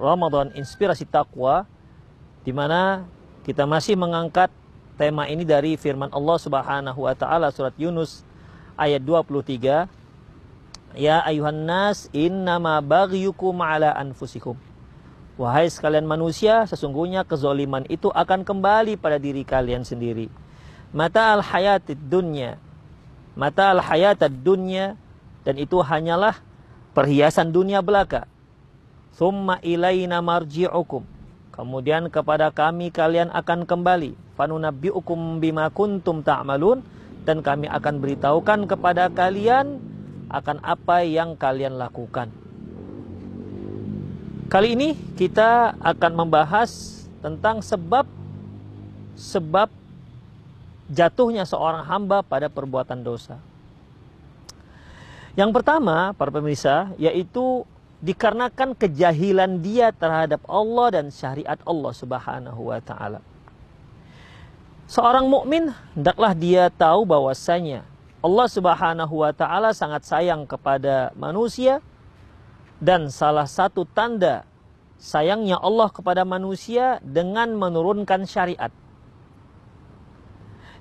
Ramadan Inspirasi Takwa di mana kita masih mengangkat tema ini dari firman Allah Subhanahu wa taala surat Yunus ayat 23 Ya ayuhan nas innama baghyukum ala anfusikum. Wahai sekalian manusia, sesungguhnya kezoliman itu akan kembali pada diri kalian sendiri. Mata al hayatid dunya. Mata al hayatid dunya dan itu hanyalah perhiasan dunia belaka. Thumma ilaina marji'ukum. Kemudian kepada kami kalian akan kembali. Fanunabbi'ukum bima kuntum ta'malun dan kami akan beritahukan kepada kalian akan apa yang kalian lakukan. Kali ini kita akan membahas tentang sebab sebab jatuhnya seorang hamba pada perbuatan dosa. Yang pertama, para pemirsa, yaitu dikarenakan kejahilan dia terhadap Allah dan syariat Allah Subhanahu wa taala. Seorang mukmin hendaklah dia tahu bahwasanya Allah Subhanahu wa taala sangat sayang kepada manusia dan salah satu tanda sayangnya Allah kepada manusia dengan menurunkan syariat.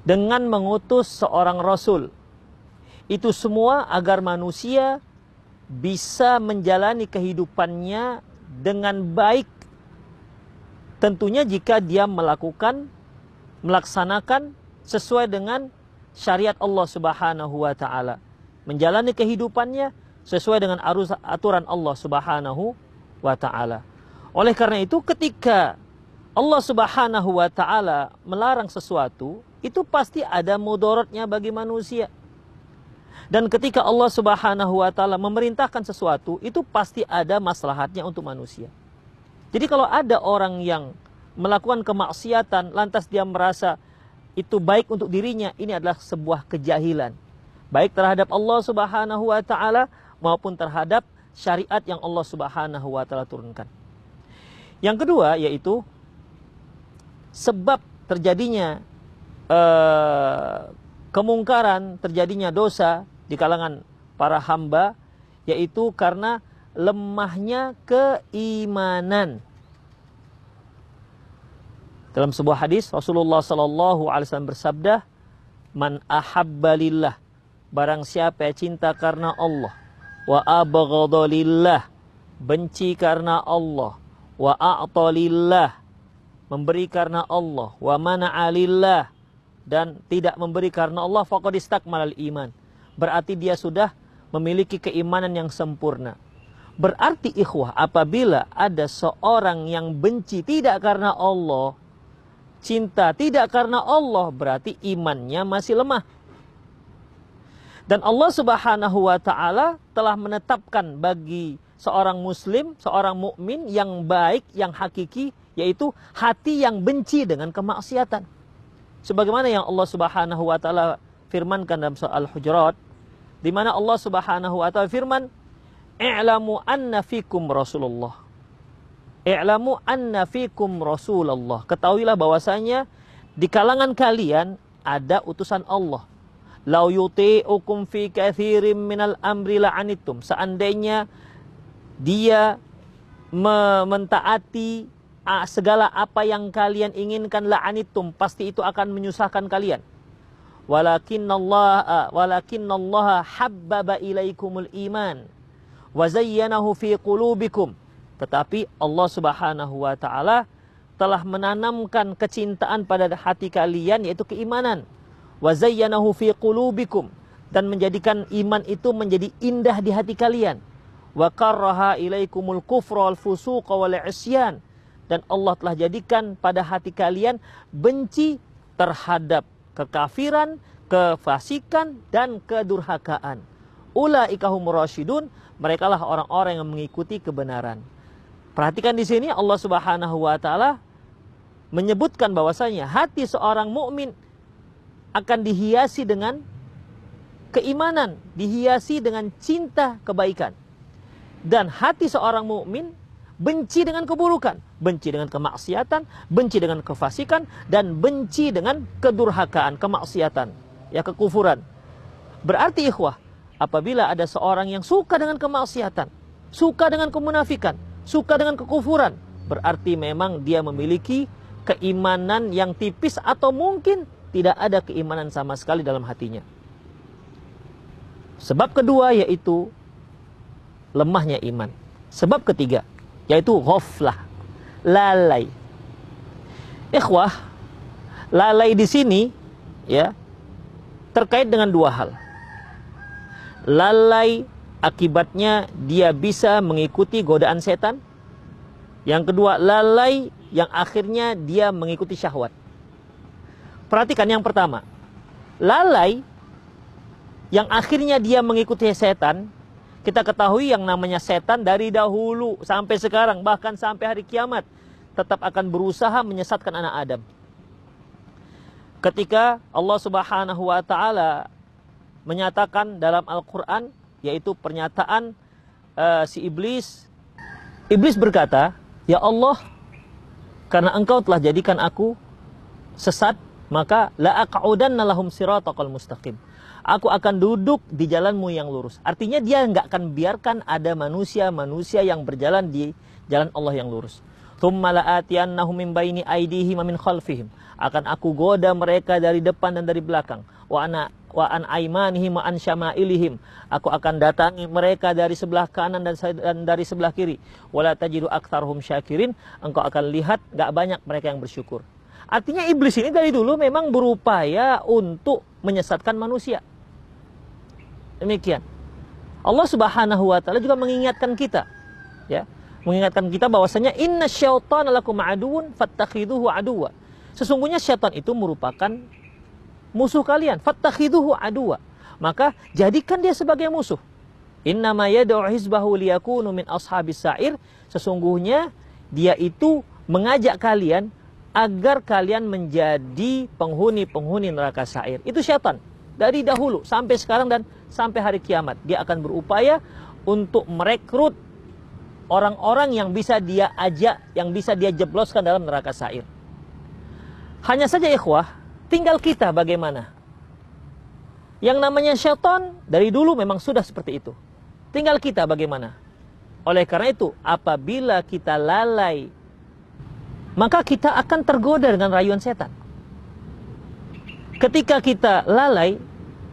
Dengan mengutus seorang rasul. Itu semua agar manusia bisa menjalani kehidupannya dengan baik. Tentunya jika dia melakukan melaksanakan sesuai dengan syariat Allah Subhanahu wa taala. Menjalani kehidupannya sesuai dengan arus aturan Allah Subhanahu wa taala. Oleh karena itu ketika Allah Subhanahu wa taala melarang sesuatu, itu pasti ada mudorotnya bagi manusia. Dan ketika Allah Subhanahu wa taala memerintahkan sesuatu, itu pasti ada maslahatnya untuk manusia. Jadi kalau ada orang yang melakukan kemaksiatan lantas dia merasa itu baik untuk dirinya, ini adalah sebuah kejahilan. Baik terhadap Allah Subhanahu wa taala maupun terhadap syariat yang Allah Subhanahu wa taala turunkan. Yang kedua yaitu sebab terjadinya uh, kemungkaran, terjadinya dosa di kalangan para hamba yaitu karena lemahnya keimanan. Dalam sebuah hadis Rasulullah Sallallahu Alaihi Wasallam bersabda, "Man ahabbalillah, barang siapa yang cinta karena Allah, wa abghadalillah, benci karena Allah, wa a'talillah, memberi karena Allah, wa mana'alillah, dan tidak memberi karena Allah, faqad istakmalal iman." Berarti dia sudah memiliki keimanan yang sempurna. Berarti ikhwah apabila ada seorang yang benci tidak karena Allah, cinta tidak karena Allah berarti imannya masih lemah. Dan Allah Subhanahu wa taala telah menetapkan bagi seorang muslim, seorang mukmin yang baik, yang hakiki yaitu hati yang benci dengan kemaksiatan. Sebagaimana yang Allah Subhanahu wa taala firmankan dalam surah Al-Hujurat di mana Allah Subhanahu wa taala firman, "I'lamu anna fikum Rasulullah." I'lamu anna fikum Rasulullah. Ketahuilah bahwasanya di kalangan kalian ada utusan Allah. Lau yuti'ukum fi kathirim minal amri la'anitum. Seandainya dia mentaati segala apa yang kalian inginkan la'anitum, pasti itu akan menyusahkan kalian. Walakinnallaha walakinnallaha habbaba ilaikumul iman wa zayyanahu fi qulubikum tetapi Allah Subhanahu wa taala telah menanamkan kecintaan pada hati kalian yaitu keimanan. Wa zayyanahu fi qulubikum dan menjadikan iman itu menjadi indah di hati kalian. Wa karraha ilaikumul kufra wal fusuqa wal isyan dan Allah telah jadikan pada hati kalian benci terhadap kekafiran, kefasikan dan kedurhakaan. Ulaika humur rasyidun, mereka lah orang-orang yang mengikuti kebenaran. Perhatikan di sini Allah Subhanahu wa taala menyebutkan bahwasanya hati seorang mukmin akan dihiasi dengan keimanan, dihiasi dengan cinta kebaikan. Dan hati seorang mukmin benci dengan keburukan, benci dengan kemaksiatan, benci dengan kefasikan dan benci dengan kedurhakaan, kemaksiatan, ya kekufuran. Berarti ikhwah, apabila ada seorang yang suka dengan kemaksiatan, suka dengan kemunafikan, suka dengan kekufuran, berarti memang dia memiliki keimanan yang tipis atau mungkin tidak ada keimanan sama sekali dalam hatinya. Sebab kedua yaitu lemahnya iman. Sebab ketiga yaitu ghaflah, lalai. Ikhwah, lalai di sini ya terkait dengan dua hal. Lalai akibatnya dia bisa mengikuti godaan setan. Yang kedua, lalai yang akhirnya dia mengikuti syahwat. Perhatikan yang pertama. Lalai yang akhirnya dia mengikuti setan kita ketahui yang namanya setan dari dahulu sampai sekarang bahkan sampai hari kiamat tetap akan berusaha menyesatkan anak Adam. Ketika Allah Subhanahu wa taala menyatakan dalam Al-Qur'an yaitu pernyataan uh, si iblis iblis berkata, "Ya Allah, karena Engkau telah jadikan aku sesat, maka la aq'udanna lahum siratal mustaqim." Aku akan duduk di jalanmu yang lurus. Artinya dia nggak akan biarkan ada manusia-manusia yang berjalan di jalan Allah yang lurus. Akan aku goda mereka dari depan dan dari belakang. Wa an aimanihim wa an syama'ilihim. Aku akan datangi mereka dari sebelah kanan dan, dari sebelah kiri. Wala tajidu syakirin. Engkau akan lihat nggak banyak mereka yang bersyukur. Artinya iblis ini dari dulu memang berupaya untuk menyesatkan manusia. Demikian. Allah Subhanahu wa taala juga mengingatkan kita ya, mengingatkan kita bahwasanya inna syaitana lakum aduun fattakhiduhu aduwa. Sesungguhnya syaitan itu merupakan musuh kalian, fattakhiduhu aduwa. Maka jadikan dia sebagai musuh. Inna ma yad'u hizbahu liyakunu min ashabis sa'ir. Sesungguhnya dia itu mengajak kalian agar kalian menjadi penghuni-penghuni neraka sa'ir. Itu syaitan dari dahulu sampai sekarang dan sampai hari kiamat. Dia akan berupaya untuk merekrut orang-orang yang bisa dia ajak, yang bisa dia jebloskan dalam neraka sair. Hanya saja ikhwah, tinggal kita bagaimana. Yang namanya syaitan dari dulu memang sudah seperti itu. Tinggal kita bagaimana. Oleh karena itu, apabila kita lalai, maka kita akan tergoda dengan rayuan setan. Ketika kita lalai,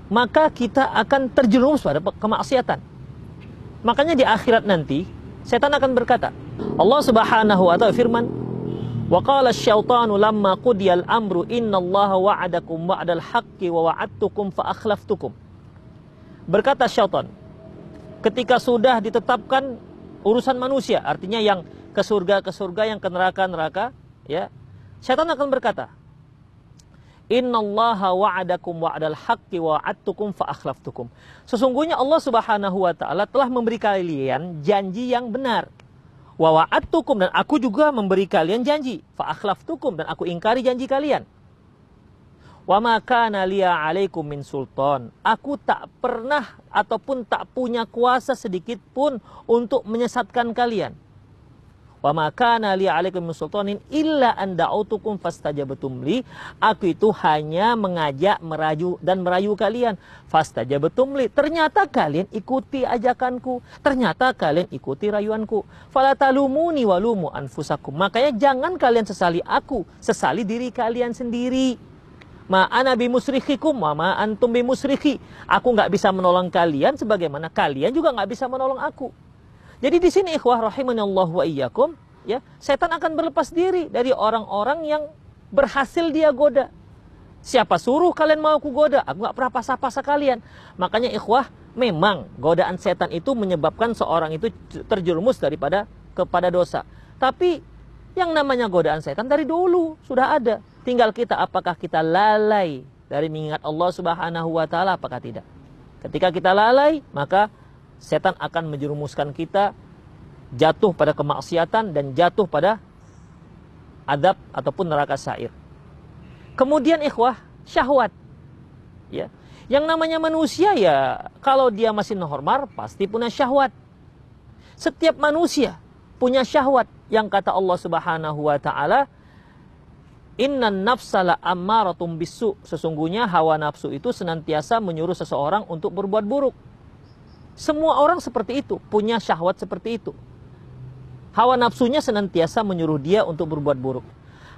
maka kita akan terjerumus pada kemaksiatan. Makanya di akhirat nanti setan akan berkata, Allah Subhanahu wa taala firman, "Wa qala asy-syaitanu lamma qudiyal amru innallaha wa'adakum wa'dal haqqi wa wa'adtukum fa akhlaftukum." Berkata syaitan, ketika sudah ditetapkan urusan manusia, artinya yang ke surga ke surga, yang ke neraka neraka, ya. Syaitan akan berkata, Innallaha wa'adakum wa'adal haqqi wa'adtukum fa akhlaftukum. Sesungguhnya Allah Subhanahu wa taala telah memberi kalian janji yang benar. Wa wa'adtukum dan aku juga memberi kalian janji. Fa akhlaftukum dan aku ingkari janji kalian. Wa ma kana liya 'alaikum min sultan. Aku tak pernah ataupun tak punya kuasa sedikit pun untuk menyesatkan kalian. Wa makana li alaikum sultanin illa an da'utukum fastajabtum li. Aku itu hanya mengajak, merayu dan merayu kalian. Fastajabtum li. Ternyata kalian ikuti ajakanku. Ternyata kalian ikuti rayuanku. Fala talumuni walumu anfusakum. Makanya jangan kalian sesali aku, sesali diri kalian sendiri. Ma ana bimusrikikum wa ma antum bimusriki. Aku nggak bisa menolong kalian sebagaimana kalian juga nggak bisa menolong aku. Jadi di sini ikhwah Allah wa iyyakum, ya, setan akan berlepas diri dari orang-orang yang berhasil dia goda. Siapa suruh kalian mau aku goda? Aku gak pernah pasah-pasah kalian. Makanya ikhwah, memang godaan setan itu menyebabkan seorang itu terjerumus daripada kepada dosa. Tapi yang namanya godaan setan dari dulu sudah ada. Tinggal kita apakah kita lalai dari mengingat Allah Subhanahu wa taala apakah tidak. Ketika kita lalai, maka setan akan menjerumuskan kita jatuh pada kemaksiatan dan jatuh pada adab ataupun neraka sair. Kemudian ikhwah, syahwat. Ya. Yang namanya manusia ya kalau dia masih normal pasti punya syahwat. Setiap manusia punya syahwat yang kata Allah Subhanahu wa taala Innan nafsala ammaratum bisu. Sesungguhnya hawa nafsu itu senantiasa menyuruh seseorang untuk berbuat buruk. Semua orang seperti itu, punya syahwat seperti itu. Hawa nafsunya senantiasa menyuruh dia untuk berbuat buruk.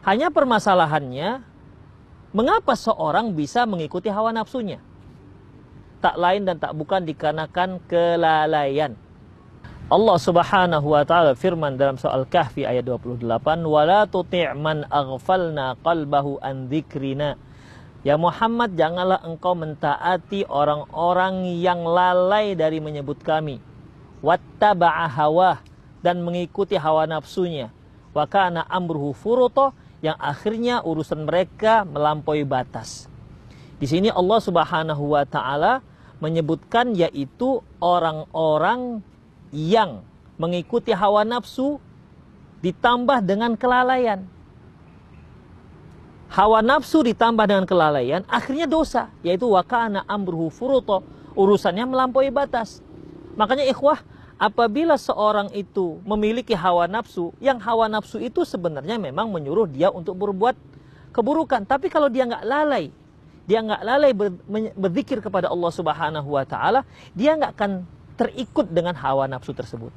Hanya permasalahannya, mengapa seorang bisa mengikuti hawa nafsunya? Tak lain dan tak bukan dikarenakan kelalaian. Allah Subhanahu wa taala firman dalam soal Kahfi ayat 28, "Wala tuti' man aghfalna qalbahu an dzikrina." Ya Muhammad, janganlah engkau mentaati orang-orang yang lalai dari menyebut kami. Wattaba'a hawah dan mengikuti hawa nafsunya. Wa kana amruhu furuto yang akhirnya urusan mereka melampaui batas. Di sini Allah Subhanahu wa taala menyebutkan yaitu orang-orang yang mengikuti hawa nafsu ditambah dengan kelalaian. Hawa nafsu ditambah dengan kelalaian akhirnya dosa yaitu wakana amruhu furuto urusannya melampaui batas. Makanya ikhwah apabila seorang itu memiliki hawa nafsu yang hawa nafsu itu sebenarnya memang menyuruh dia untuk berbuat keburukan tapi kalau dia nggak lalai dia nggak lalai berzikir kepada Allah Subhanahu wa taala dia nggak akan terikut dengan hawa nafsu tersebut.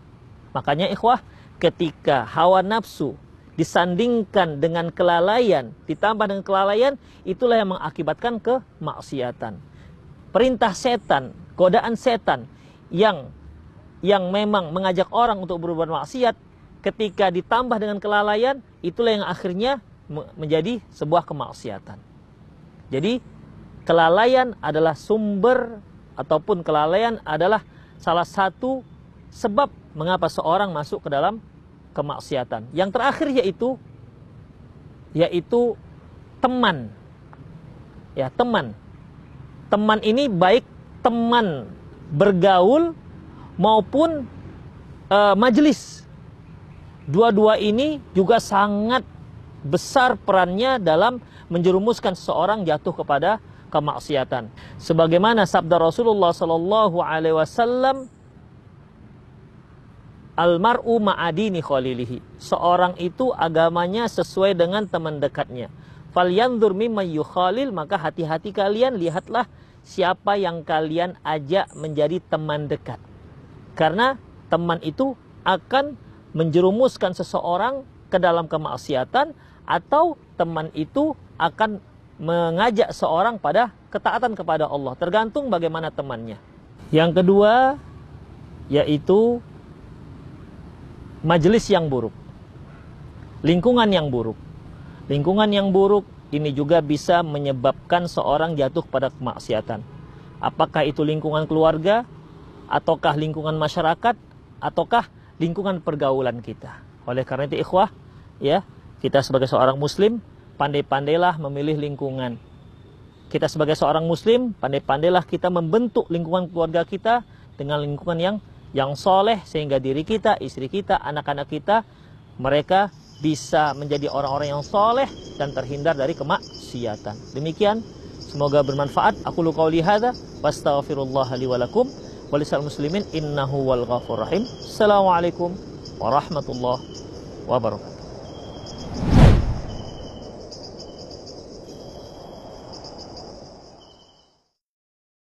Makanya ikhwah, ketika hawa nafsu disandingkan dengan kelalaian, ditambah dengan kelalaian, itulah yang mengakibatkan kemaksiatan. Perintah setan, godaan setan yang yang memang mengajak orang untuk berbuat maksiat, ketika ditambah dengan kelalaian, itulah yang akhirnya menjadi sebuah kemaksiatan. Jadi kelalaian adalah sumber ataupun kelalaian adalah salah satu sebab mengapa seorang masuk ke dalam kemaksiatan. Yang terakhir yaitu yaitu teman. Ya, teman. Teman ini baik teman bergaul maupun uh, majelis. Dua-dua ini juga sangat besar perannya dalam menjerumuskan seseorang jatuh kepada kemaksiatan. Sebagaimana sabda Rasulullah sallallahu alaihi wasallam Almar'u ma'adini khalilihi. Seorang itu agamanya sesuai dengan teman dekatnya. Falyanzur mimma yukhalil, maka hati-hati kalian lihatlah siapa yang kalian ajak menjadi teman dekat. Karena teman itu akan menjerumuskan seseorang ke dalam kemaksiatan atau teman itu akan mengajak seorang pada ketaatan kepada Allah, tergantung bagaimana temannya. Yang kedua yaitu majelis yang buruk. Lingkungan yang buruk. Lingkungan yang buruk ini juga bisa menyebabkan seorang jatuh pada kemaksiatan. Apakah itu lingkungan keluarga, ataukah lingkungan masyarakat, ataukah lingkungan pergaulan kita. Oleh karena itu ikhwah, ya, kita sebagai seorang muslim pandai-pandailah memilih lingkungan. Kita sebagai seorang muslim, pandai-pandailah kita membentuk lingkungan keluarga kita dengan lingkungan yang yang soleh sehingga diri kita, istri kita, anak-anak kita mereka bisa menjadi orang-orang yang soleh dan terhindar dari kemaksiatan. Demikian, semoga bermanfaat. Aku lu qauli hadza wastaghfirullah muslimin innahu wal ghafur rahim. Assalamualaikum warahmatullahi wabarakatuh.